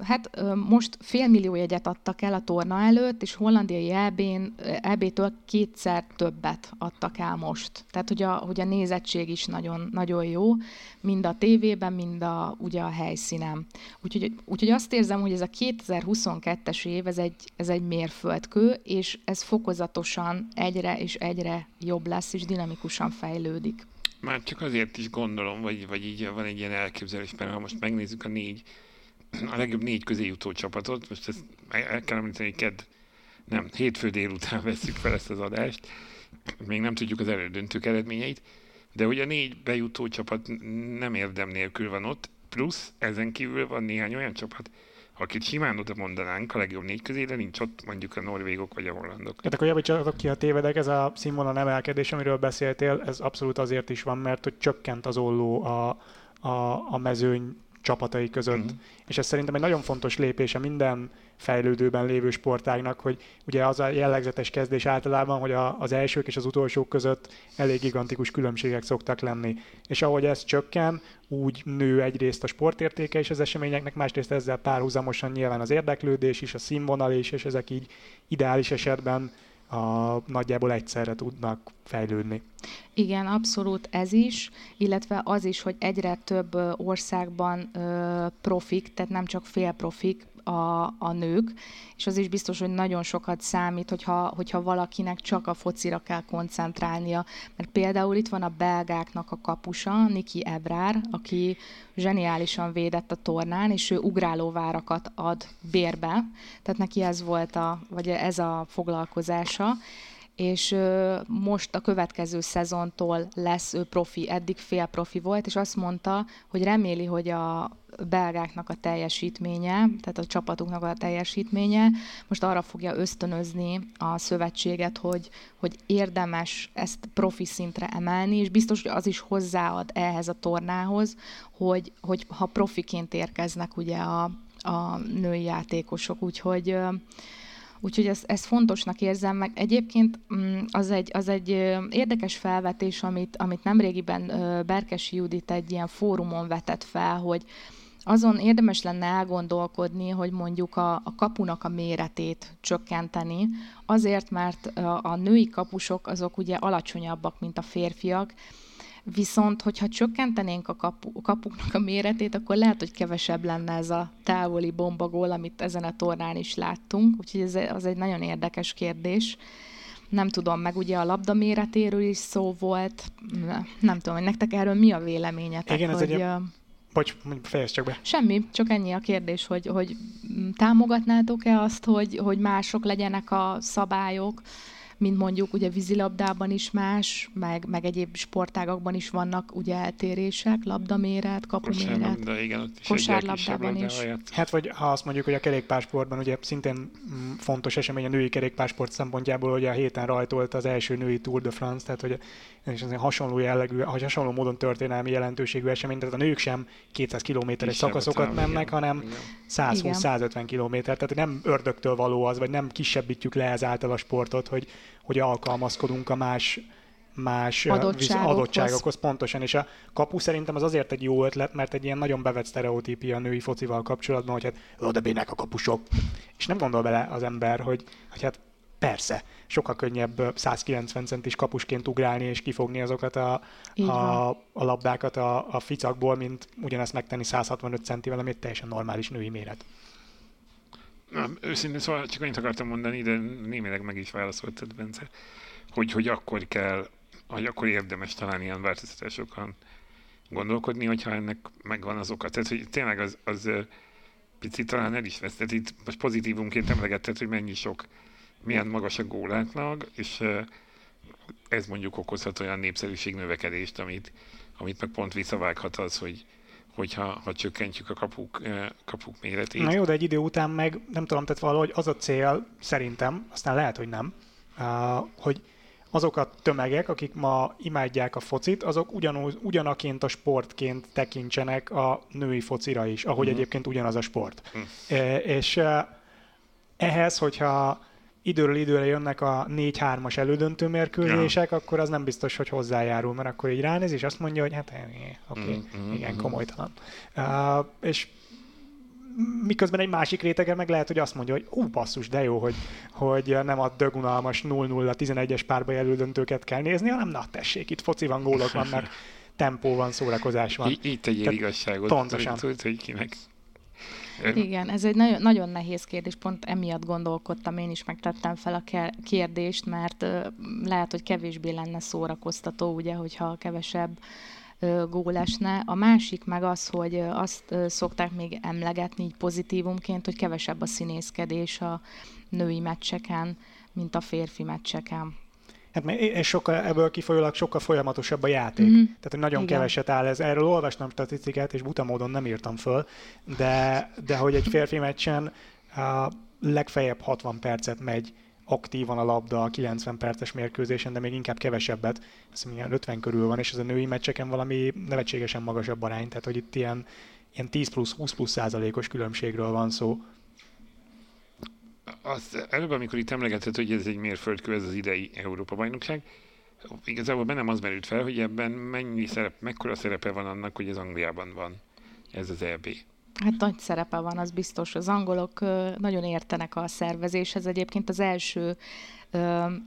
Speaker 4: Hát most fél millió jegyet adtak el a torna előtt, és hollandiai EB-n, EB-től kétszer többet adtak el most. Tehát, hogy a, hogy a nézettség is nagyon, nagyon jó, mind a tévében, mind a, ugye a helyszínen. Úgyhogy, úgyhogy azt érzem, hogy ez a 2022-es év, ez egy, ez egy mérföldkő, és ez fokozatosan egyre és egyre jobb lesz, és dinamikusan fejlődik.
Speaker 3: Már csak azért is gondolom, vagy, vagy így van egy ilyen elképzelés, mert ha most megnézzük a négy a legjobb négy közé jutó csapatot, most ezt el kell említeni, hogy kedd, nem, hétfő délután veszük fel ezt az adást, még nem tudjuk az elődöntők eredményeit, de hogy a négy bejutó csapat nem érdem nélkül van ott, plusz ezen kívül van néhány olyan csapat, akit simán oda mondanánk a legjobb négy közé, de nincs ott mondjuk a norvégok vagy a hollandok.
Speaker 1: Hát akkor javítsatok ki, ha tévedek, ez a színvonal emelkedés, amiről beszéltél, ez abszolút azért is van, mert hogy csökkent az olló a, a, a mezőny csapatai között. Mm. És ez szerintem egy nagyon fontos lépése minden fejlődőben lévő sportágnak, hogy ugye az a jellegzetes kezdés általában, hogy a, az elsők és az utolsók között elég gigantikus különbségek szoktak lenni. És ahogy ez csökken, úgy nő egyrészt a sportértéke is az eseményeknek, másrészt ezzel párhuzamosan nyilván az érdeklődés is, a színvonal is, és ezek így ideális esetben a, nagyjából egyszerre tudnak fejlődni.
Speaker 4: Igen, abszolút ez is, illetve az is, hogy egyre több országban ö, profik, tehát nem csak félprofik, a, a nők, és az is biztos, hogy nagyon sokat számít, hogyha, hogyha valakinek csak a focira kell koncentrálnia. Mert például itt van a belgáknak a kapusa, Niki Ebrár, aki zseniálisan védett a tornán, és ő ugrálóvárakat ad bérbe, tehát neki ez volt a, vagy ez a foglalkozása, és most a következő szezontól lesz ő profi, eddig fél profi volt, és azt mondta, hogy reméli, hogy a belgáknak a teljesítménye, tehát a csapatuknak a teljesítménye most arra fogja ösztönözni a szövetséget, hogy, hogy érdemes ezt profi szintre emelni, és biztos, hogy az is hozzáad ehhez a tornához, hogy, hogy ha profiként érkeznek ugye a, a női játékosok, úgyhogy Úgyhogy ezt, ezt fontosnak érzem meg. Egyébként mm, az egy, az egy érdekes felvetés, amit, amit nemrégiben Berkesi Judit egy ilyen fórumon vetett fel, hogy azon érdemes lenne elgondolkodni, hogy mondjuk a, a kapunak a méretét csökkenteni, azért, mert a, a női kapusok azok ugye alacsonyabbak, mint a férfiak, Viszont, hogyha csökkentenénk a kapu, kapuknak a méretét, akkor lehet, hogy kevesebb lenne ez a távoli bombagól, amit ezen a tornán is láttunk. Úgyhogy ez az egy nagyon érdekes kérdés. Nem tudom, meg ugye a labda méretéről is szó volt. Nem tudom, hogy nektek erről mi a véleményetek?
Speaker 1: Igen, ez hogy, egy Bocs, fejezd csak be.
Speaker 4: Semmi, csak ennyi a kérdés, hogy, hogy támogatnátok-e azt, hogy, hogy mások legyenek a szabályok, mint mondjuk ugye vízilabdában is más, meg, meg egyéb sportágakban is vannak ugye eltérések, labdaméret, kapuméret,
Speaker 3: ott is
Speaker 4: kosárlabdában is.
Speaker 1: Hát vagy ha azt mondjuk, hogy a kerékpársportban ugye szintén mm, fontos esemény a női kerékpársport szempontjából, hogy a héten rajtolt az első női Tour de France, tehát hogy és azért hasonló jellegű, vagy hasonló módon történelmi jelentőségű esemény, tehát a nők sem 200 kilométeres szakaszokat mennek,
Speaker 3: igen,
Speaker 1: hanem
Speaker 3: igen.
Speaker 1: 120-150 kilométer, tehát nem ördögtől való az, vagy nem kisebbítjük le ezáltal a sportot, hogy, hogy alkalmazkodunk a más más
Speaker 4: Adottságokhoz.
Speaker 1: adottságokhoz pontosan, és a kapu szerintem az azért egy jó ötlet, mert egy ilyen nagyon bevett sztereotípia a női focival kapcsolatban, hogy hát oda bének a kapusok. És nem gondol bele az ember, hogy, hogy hát persze, sokkal könnyebb 190 centis kapusként ugrálni és kifogni azokat a,
Speaker 4: Így van.
Speaker 1: a, a labdákat a, a ficakból, mint ugyanezt megtenni 165 centivel, ami egy teljesen normális női méret.
Speaker 3: Na, őszintén szóval csak annyit akartam mondani, de némileg meg is válaszoltad, Bence, hogy, hogy akkor kell, hogy akkor érdemes talán ilyen változtatásokon gondolkodni, hogyha ennek megvan az oka. Tehát, hogy tényleg az, az picit talán el is vesz. Tehát itt most pozitívumként emlegetted, hogy mennyi sok, milyen magas a gólátlag, és ez mondjuk okozhat olyan népszerűség növekedést, amit, amit meg pont visszavághat az, hogy hogyha ha csökkentjük a kapuk, ö, kapuk méretét.
Speaker 1: Na jó, de egy idő után meg, nem tudom, tehát valahogy az a cél, szerintem, aztán lehet, hogy nem, uh, hogy azok a tömegek, akik ma imádják a focit, azok ugyanúgy, ugyanaként a sportként tekintsenek a női focira is, ahogy
Speaker 3: Mhm.
Speaker 1: egyébként ugyanaz a sport. E, és ehhez, hogyha időről időre jönnek a 4-3-as elődöntő mérkőzések, akkor az nem biztos, hogy hozzájárul, mert akkor így ránéz, és azt mondja, hogy hát eh, oké, okay,
Speaker 3: Mhm,
Speaker 1: igen,
Speaker 3: mhm.
Speaker 1: komolytalan. Uh, és miközben egy másik rétege meg lehet, hogy azt mondja, hogy ú, basszus, de jó, hogy, hogy nem a dögunalmas 0-0-11-es párba elődöntőket kell nézni, hanem na tessék, itt foci van, gólok vannak, tempó van, szórakozás van.
Speaker 3: Í- tegyél
Speaker 1: Tehát
Speaker 3: igazságot.
Speaker 1: pontosan.
Speaker 3: Tudod, hogy kinek.
Speaker 4: Igen, ez egy nagyon, nagyon nehéz kérdés, pont emiatt gondolkodtam, én is megtettem fel a kérdést, mert lehet, hogy kevésbé lenne szórakoztató, ugye, hogyha kevesebb gól esne. A másik meg az, hogy azt szokták még emlegetni így pozitívumként, hogy kevesebb a színészkedés a női meccseken, mint a férfi meccseken.
Speaker 1: Hát és sokkal, ebből kifolyólag sokkal folyamatosabb a játék.
Speaker 4: Mhm.
Speaker 1: Tehát, hogy nagyon
Speaker 4: Igen.
Speaker 1: keveset áll ez. Erről olvastam statisztikát, és buta módon nem írtam föl, de, de hogy egy férfi meccsen a legfeljebb 60 percet megy aktívan a labda a 90 perces mérkőzésen, de még inkább kevesebbet. Azt hiszem, ilyen 50 körül van, és ez a női meccseken valami nevetségesen magasabb arány, tehát hogy itt ilyen, ilyen 10 plusz, 20 plusz százalékos különbségről van szó.
Speaker 3: Az, előbb, amikor itt emlegetett, hogy ez egy mérföldkő, ez az idei Európa-bajnokság, igazából bennem az merült fel, hogy ebben mennyi szerep, mekkora szerepe van annak, hogy ez Angliában van, ez az EB.
Speaker 4: Hát nagy szerepe van, az biztos. Az angolok nagyon értenek a szervezéshez. Egyébként az első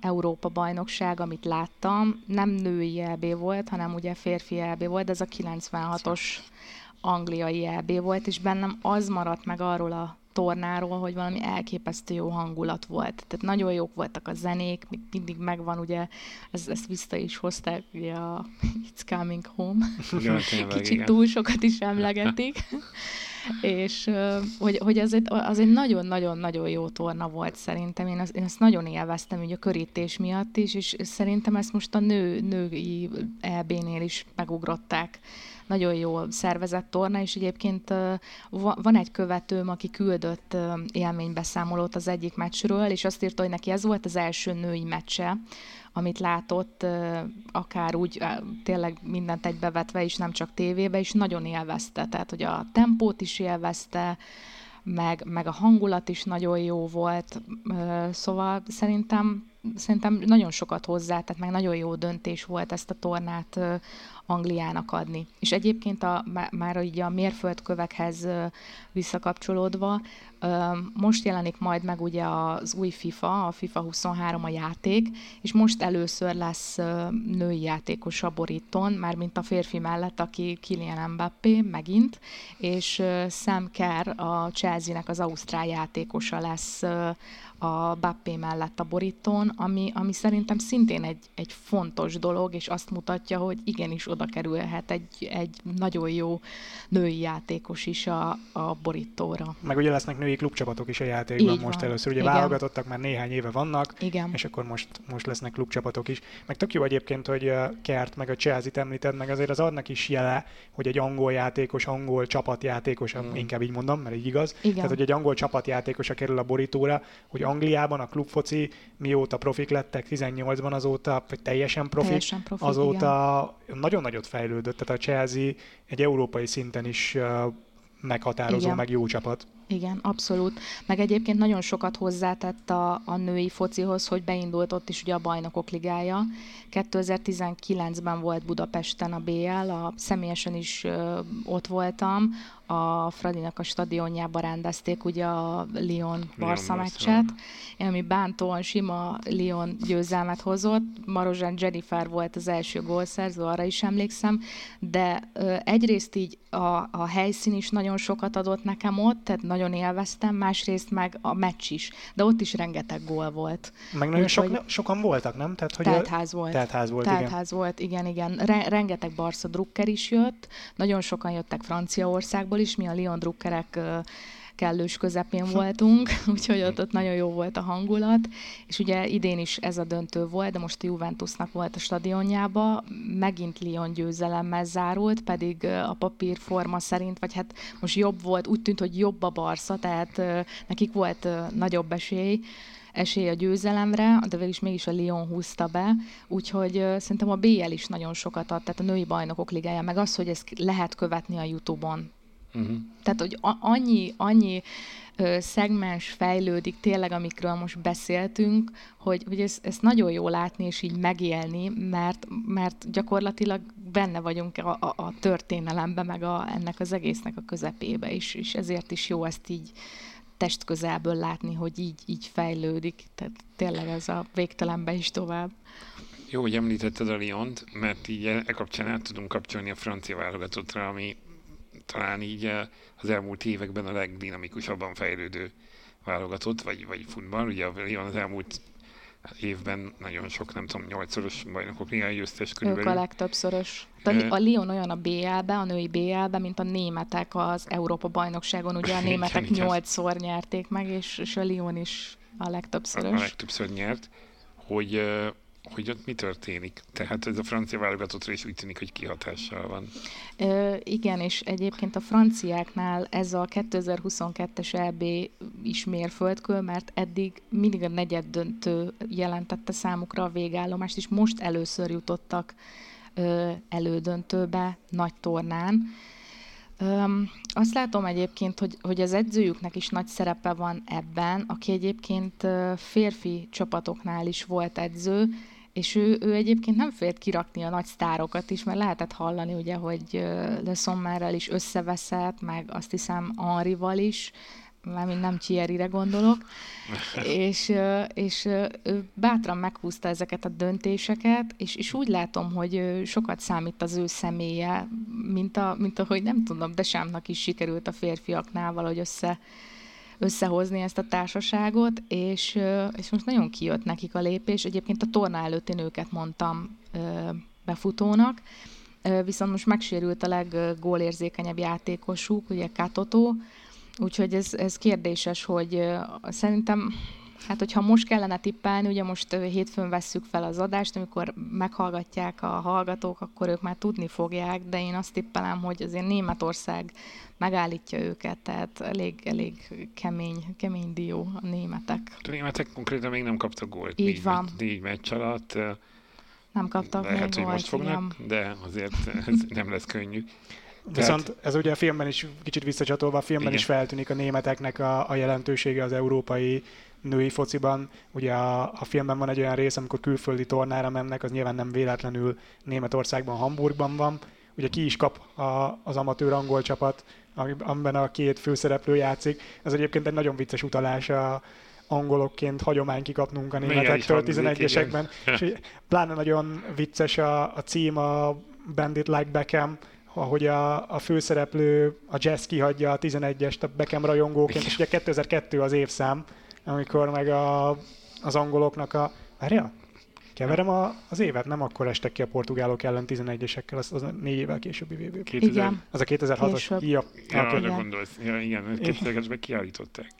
Speaker 4: Európa-bajnokság, amit láttam, nem női EB volt, hanem ugye férfi EB volt, ez a 96-os angliai EB volt, és bennem az maradt meg arról a tornáról, hogy valami elképesztő jó hangulat volt. Tehát nagyon jók voltak a zenék, még mindig megvan, ugye, ezt, ezt vissza is hozták, ugye a It's Coming Home. Kicsit
Speaker 3: igen.
Speaker 4: túl sokat is emlegetik. és hogy, hogy az egy, az egy nagyon-nagyon-nagyon jó torna volt szerintem. Én, azt, én azt nagyon élveztem ugye a körítés miatt is, és szerintem ezt most a nő, női EB-nél is megugrották. Nagyon jó szervezett torna, és egyébként van egy követőm, aki küldött élménybeszámolót az egyik meccsről, és azt írta, hogy neki ez volt az első női meccse, amit látott, akár úgy tényleg mindent egybevetve is, nem csak tévébe, és nagyon élvezte. Tehát, hogy a tempót is élvezte, meg, meg a hangulat is nagyon jó volt. Szóval szerintem, szerintem nagyon sokat hozzá, tehát meg nagyon jó döntés volt ezt a tornát Angliának adni. És egyébként a, má- már így a mérföldkövekhez visszakapcsolódva, most jelenik majd meg ugye az új FIFA, a FIFA 23 a játék, és most először lesz női játékos a borítón, mármint a férfi mellett, aki Kylian Mbappé megint, és Sam Kerr, a Chelsea-nek az ausztrál játékosa lesz a Bappé mellett a borítón, ami, ami szerintem szintén egy, egy fontos dolog, és azt mutatja, hogy igenis oda kerülhet egy, egy nagyon jó női játékos is a, a borítóra.
Speaker 1: Meg ugye lesznek női klubcsapatok is a játékban
Speaker 4: Így
Speaker 1: most
Speaker 4: van.
Speaker 1: először. Ugye
Speaker 4: Igen.
Speaker 1: válogatottak már néhány éve vannak,
Speaker 4: Igen.
Speaker 1: és akkor most, most lesznek klubcsapatok is. Meg tök jó egyébként, hogy uh, Kert meg a Chelsea-t említed, meg azért az adnak is jele, hogy egy angol játékos, angol csapatjátékos, mm. inkább így mondom, mert így igaz.
Speaker 4: Igen.
Speaker 1: Tehát, hogy egy angol csapatjátékos kerül a borítóra, hogy Angliában a klubfoci mióta profik lettek, 18-ban azóta, vagy teljesen profik,
Speaker 4: Teljesen profik,
Speaker 1: azóta nagyon nagyot fejlődött. Tehát a Chelsea egy európai szinten is meghatározó,
Speaker 4: Igen.
Speaker 1: meg jó csapat.
Speaker 4: Igen, abszolút. Meg egyébként nagyon sokat hozzátett a, a női focihoz, hogy beindult ott is ugye a Bajnokok Ligája. 2019-ben volt Budapesten a BL, a, személyesen is ö, ott voltam, a Fradinak a stadionjába rendezték ugye a Lyon Barca
Speaker 3: Barca.
Speaker 4: meccset, ami bántóan sima Lyon győzelmet hozott. Marozsán Jennifer volt az első gólszerző, arra is emlékszem, de ö, egyrészt így a, a helyszín is nagyon sokat adott nekem ott, tehát nagyon élveztem, másrészt meg a meccs is, de ott is rengeteg gól volt.
Speaker 1: Meg nagyon sok, ne, sokan voltak, nem? Tehát, hogy
Speaker 4: Teltház volt.
Speaker 1: Teltház volt, igen.
Speaker 4: Teltház volt, igen, igen. Re- rengeteg Barca drukker is jött, nagyon sokan jöttek Franciaországból is, mi a Lyon drukkerek ö, kellős közepén voltunk, úgyhogy ott, ott nagyon jó volt a hangulat, és ugye idén is ez a döntő volt, de most a Juventusnak volt a stadionjába, megint Lyon győzelemmel zárult, pedig a papírforma szerint, vagy hát most jobb volt, úgy tűnt, hogy jobb a Barca, tehát nekik volt nagyobb esély, esély a győzelemre, de végül is mégis a Lyon húzta be, úgyhogy szerintem a BL is nagyon sokat ad, tehát a női bajnokok ligája, meg az, hogy ezt lehet követni a Youtube-on.
Speaker 3: Uh-huh.
Speaker 4: Tehát, hogy a- annyi, annyi ö, szegmens fejlődik tényleg, amikről most beszéltünk, hogy, hogy ez, ezt nagyon jó látni és így megélni, mert, mert gyakorlatilag benne vagyunk a, a, a történelembe, meg a, ennek az egésznek a közepébe is, és ezért is jó ezt így testközelből látni, hogy így, így fejlődik. Tehát tényleg ez a végtelenbe is tovább.
Speaker 3: Jó, hogy említetted a Lyont, mert így e kapcsán át tudunk kapcsolni a francia válogatottra, ami talán így eh, az elmúlt években a legdinamikusabban fejlődő válogatott, vagy, vagy futball. Ugye a Lyon az elmúlt évben nagyon sok, nem tudom, nyolcszoros bajnokok ligai győztes
Speaker 4: Ők
Speaker 3: körülbelül.
Speaker 4: a legtöbbszörös. A, a Lyon olyan a BL-be, a női BL-be, mint a németek az Európa bajnokságon. Ugye a németek nyolcszor nyerték meg, és, és a Lyon is a
Speaker 3: a,
Speaker 4: legtöbbszörös.
Speaker 3: a legtöbbször nyert, hogy, hogy ott mi történik. Tehát ez a francia válogatottra is úgy tűnik, hogy kihatással van.
Speaker 4: Ö, igen, és egyébként a franciáknál ez a 2022-es EB is mérföldkő, mert eddig mindig a negyed döntő jelentette számukra a végállomást, és most először jutottak ö, elődöntőbe nagy tornán. Öm, azt látom egyébként, hogy, hogy az edzőjüknek is nagy szerepe van ebben, aki egyébként férfi csapatoknál is volt edző, és ő, ő egyébként nem félt kirakni a nagy sztárokat is, mert lehetett hallani, ugye, hogy Le Sommerrel is összeveszett, meg azt hiszem Henrival is, mármint nem Thierryre gondolok, és, és ő bátran meghúzta ezeket a döntéseket, és, és úgy látom, hogy sokat számít az ő személye, mint, a, mint ahogy nem tudom, de Sámnak is sikerült a férfiaknál valahogy össze, összehozni ezt a társaságot, és, és most nagyon kijött nekik a lépés. Egyébként a torna előtt én őket mondtam befutónak, viszont most megsérült a leggólérzékenyebb játékosuk, ugye Katoto, úgyhogy ez, ez kérdéses, hogy szerintem Hát, hogyha most kellene tippelni, ugye most hétfőn vesszük fel az adást, amikor meghallgatják a hallgatók, akkor ők már tudni fogják, de én azt tippelem, hogy azért Németország megállítja őket, tehát elég, elég kemény, kemény dió a németek.
Speaker 3: A németek konkrétan még nem kaptak gólt.
Speaker 4: Így
Speaker 3: négy,
Speaker 4: van.
Speaker 3: Négy meccs alatt.
Speaker 4: Nem kaptak
Speaker 3: Lehet,
Speaker 4: még
Speaker 3: hogy
Speaker 4: gólt,
Speaker 3: most fognak,
Speaker 4: igen.
Speaker 3: de azért ez nem lesz könnyű.
Speaker 1: Viszont ez ugye a filmben is, kicsit visszacsatolva, a filmben
Speaker 3: Igen.
Speaker 1: is feltűnik a németeknek a, a jelentősége az európai női fociban. Ugye a, a filmben van egy olyan rész, amikor külföldi tornára mennek, az nyilván nem véletlenül Németországban, Hamburgban van. Ugye ki is kap a, az amatőr angol csapat, ami- amiben a két főszereplő játszik. Ez egyébként egy nagyon vicces utalás a angolokként hagyomány kikapnunk a németektől
Speaker 3: hangzik,
Speaker 1: 11-esekben. És pláne nagyon vicces a, a cím, a Bandit Like Beckham, ahogy a, a főszereplő, a Jazz kihagyja a 11-est a Beckham rajongóként, és ugye 2002 az évszám, amikor meg a, az angoloknak a Várja? Keverem a, az évet, nem akkor estek ki a portugálok ellen 11-esekkel, az, az négy évvel későbbi VB.
Speaker 3: 2000...
Speaker 4: Igen.
Speaker 1: Az a 2006-os.
Speaker 4: Később.
Speaker 1: Ja,
Speaker 3: Ja,
Speaker 1: okay.
Speaker 3: arra
Speaker 4: Igen.
Speaker 3: gondolsz. Ja, igen, 2000-esben kiállították.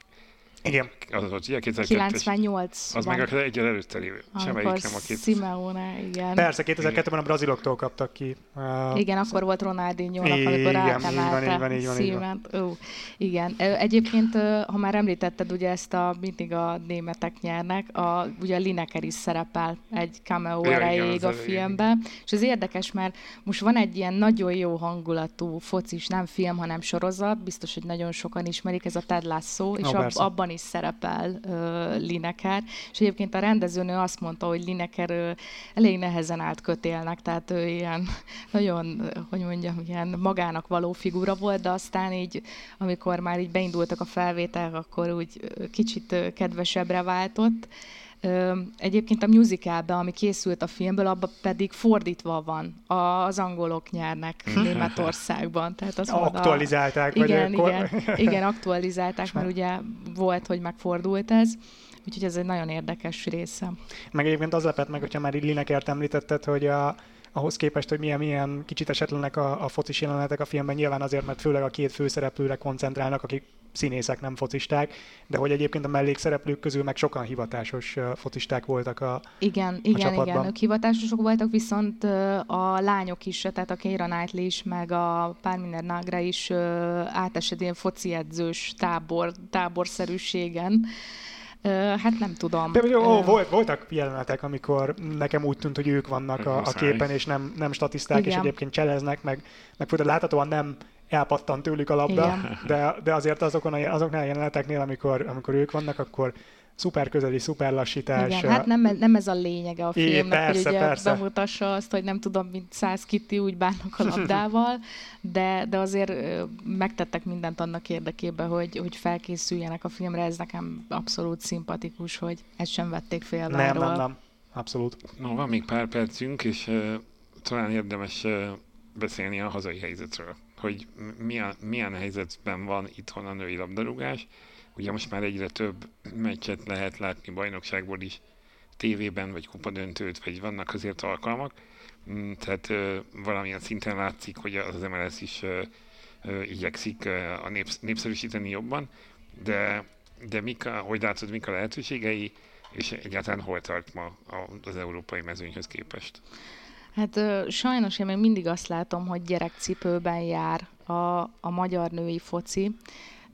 Speaker 1: Igen.
Speaker 3: Az volt, ugye 2002-es.
Speaker 4: 98
Speaker 3: Az meg a egyel előtte lévő. Semmelyik
Speaker 4: amikor
Speaker 3: nem a két.
Speaker 4: Simeone, igen.
Speaker 1: Persze, 2002-ben a braziloktól kaptak ki. Uh,
Speaker 4: Igen, akkor volt ronaldinho amikor átemelte. Szíment. Ó, igen. Egyébként, ha már említetted, ugye ezt a mindig a németek nyernek, a, ugye a Lineker is szerepel egy cameo
Speaker 3: Ja,
Speaker 4: erejéig a filmben, és ez érdekes, mert most van egy ilyen nagyon jó hangulatú focis, nem film, hanem sorozat, biztos, hogy nagyon sokan ismerik, ez a Ted Lasso, és
Speaker 1: Ó,
Speaker 4: ab,
Speaker 1: persze.
Speaker 4: Abban is szerepel ö, Lineker, és egyébként a rendezőnő azt mondta, hogy Lineker ö, elég nehezen állt kötélnek, tehát ő ilyen nagyon, hogy mondjam, ilyen magának való figura volt, de aztán így, amikor már így beindultak a felvételek, akkor úgy kicsit kedvesebbre váltott. Egyébként a musicalbe, ami készült a filmből, abban pedig fordítva van. Az angolok nyernek Németországban. Tehát az volt a-
Speaker 1: Aktualizálták, vagy
Speaker 4: igen,
Speaker 1: akkor-
Speaker 4: igen, igen, aktualizálták, mert ugye volt, hogy megfordult ez. Úgyhogy ez egy nagyon érdekes része.
Speaker 1: Meg egyébként az lepett meg, hogyha már így Linekert említetted, hogy a, ahhoz képest, hogy milyen, milyen kicsit esetlenek a, a focis jelenetek a filmben, nyilván azért, mert főleg a két főszereplőre koncentrálnak, akik színészek, nem focisták, de hogy egyébként a mellékszereplők közül meg sokan hivatásos focisták voltak a,
Speaker 4: Igen, igen,
Speaker 1: csapatban.
Speaker 4: igen, ők hivatásosok voltak, viszont a lányok is, tehát a Keira Knightley is, meg a Parminer Nagra is átesett ilyen foci edzős tábor, táborszerűségen. Hát nem tudom.
Speaker 1: De jó,
Speaker 4: Ö,
Speaker 1: volt, voltak jelenetek, amikor nekem úgy tűnt, hogy ők vannak a, a képen, és nem, nem statiszták, és
Speaker 4: Igen.
Speaker 1: egyébként cseleznek, meg, meg folyton láthatóan nem elpattan tőlük a labda,
Speaker 4: Igen.
Speaker 1: de, de azért azokon a, azoknál a jeleneteknél, amikor, amikor ők vannak, akkor szuper közeli, szuper lassítás.
Speaker 4: Igen, hát nem, nem ez a lényege a filmnek,
Speaker 1: persze,
Speaker 4: hogy ugye
Speaker 1: persze.
Speaker 4: bemutassa azt, hogy nem tudom, mint száz kitti úgy bánnak a labdával, de, de azért megtettek mindent annak érdekében, hogy, hogy felkészüljenek a filmre, ez nekem abszolút szimpatikus, hogy ezt sem vették félve
Speaker 1: nem, nem, nem. Abszolút.
Speaker 3: No, van még pár percünk, és uh, talán érdemes uh, beszélni a hazai helyzetről, hogy milyen, milyen helyzetben van itthon a női labdarúgás. Ugye most már egyre több meccset lehet látni bajnokságból is, tévében, vagy kupadöntőt, vagy vannak azért alkalmak. Mm, Tehát valamilyen szinten látszik, hogy az MLS is igyekszik a népsz- népszerűsíteni jobban, de, de mik a, hogy látod, mik a lehetőségei, és egyáltalán hol tart ma az európai mezőnyhöz képest?
Speaker 4: Hát sajnos én még mindig azt látom, hogy gyerekcipőben jár a, a magyar női foci.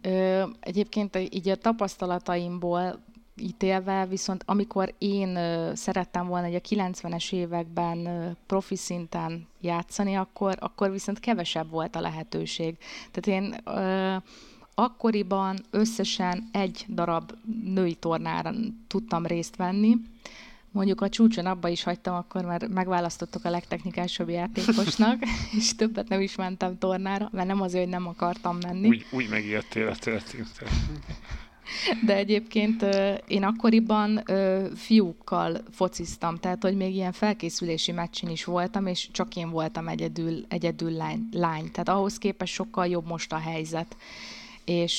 Speaker 4: Ö, egyébként így a tapasztalataimból ítélve, viszont amikor én szerettem volna hogy a 90-es években profi szinten játszani, akkor, akkor viszont kevesebb volt a lehetőség. Tehát én ö, akkoriban összesen egy darab női tornára tudtam részt venni, Mondjuk a csúcson abba is hagytam, akkor már megválasztottak a legtechnikásabb játékosnak, és többet nem is mentem tornára, mert nem azért, hogy nem akartam menni.
Speaker 3: Úgy, úgy megijedtél a történetet.
Speaker 4: De egyébként én akkoriban fiúkkal fociztam, tehát hogy még ilyen felkészülési meccsin is voltam, és csak én voltam egyedül, egyedül lány, lány. Tehát ahhoz képest sokkal jobb most a helyzet. És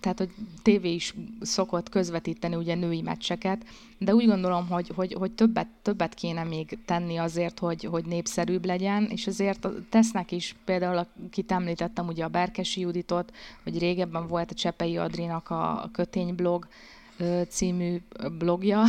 Speaker 4: tehát, hogy tévé is szokott közvetíteni ugye női meccseket, de úgy gondolom, hogy, hogy, hogy többet, többet kéne még tenni azért, hogy, hogy népszerűbb legyen, és azért tesznek is, például akit említettem, ugye a Berkesi Juditot, hogy régebben volt a Csepei Adrinak a, Kötényblog című blogja,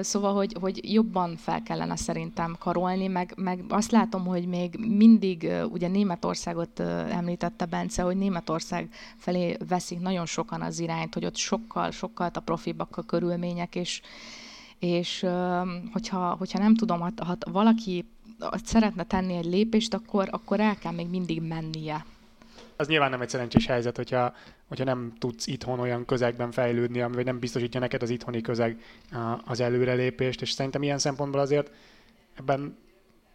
Speaker 4: szóval, hogy, hogy jobban fel kellene szerintem karolni, meg, meg azt látom, hogy még mindig, ugye Németországot említette Bence, hogy Németország felé veszik nagyon sokan az irányt, hogy ott sokkal, sokkal a profibbak a körülmények, és, és hogyha, hogyha nem tudom, ha, ha valaki szeretne tenni egy lépést, akkor, akkor el kell még mindig mennie.
Speaker 1: Az nyilván nem egy szerencsés helyzet, hogyha, hogyha nem tudsz itthon olyan közegben fejlődni, ami vagy nem biztosítja neked az itthoni közeg a- az előrelépést, és szerintem ilyen szempontból azért ebben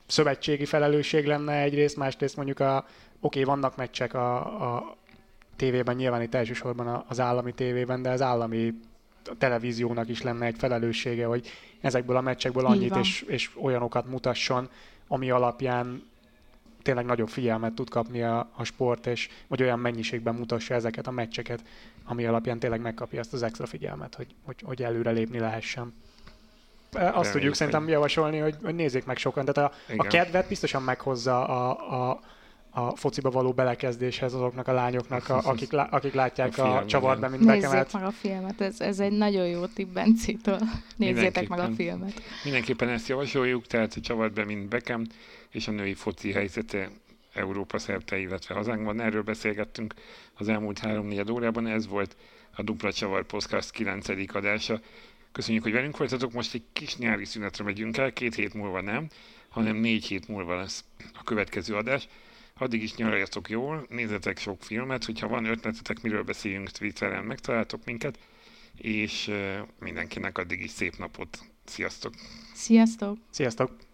Speaker 1: szövetségi felelősség lenne egyrészt, másrészt mondjuk a, oké, okay, vannak meccsek a, a tévében, nyilván itt elsősorban a- az állami tévében, de az állami televíziónak is lenne egy felelőssége, hogy ezekből a meccsekből annyit és, és olyanokat mutasson, ami alapján tényleg nagyobb figyelmet tud kapni a, a sport, és vagy olyan mennyiségben mutassa ezeket a meccseket, ami alapján tényleg megkapja ezt az extra figyelmet, hogy, hogy, hogy előre lépni lehessen. azt Reméljük, tudjuk szerintem javasolni, hogy, hogy nézzék meg sokan. Tehát a, a kedvet biztosan meghozza a, a, a fociba való belekezdéshez azoknak a lányoknak, a, akik, lá, akik látják a, a csavart mint
Speaker 4: Nézzék bekemelt. meg a filmet, ez, ez egy nagyon jó tipp Bencétől. Nézzétek meg a filmet.
Speaker 3: Mindenképpen ezt javasoljuk, tehát a csavart be, mint Bekem, és a női foci helyzete Európa szerte, illetve hazánkban. Erről beszélgettünk az elmúlt három-négy órában. Ez volt a Dupla Csavar Podcast 9. adása. Köszönjük, hogy velünk voltatok. Most egy kis nyári szünetre megyünk el, két hét múlva nem, hanem négy hét múlva lesz a következő adás. Addig is nyaraljatok jól, nézzetek sok filmet, hogyha van ötletetek, miről beszéljünk Twitteren, megtaláltok minket, és mindenkinek addig is szép napot. Sziasztok!
Speaker 4: Sziasztok!
Speaker 1: Sziasztok!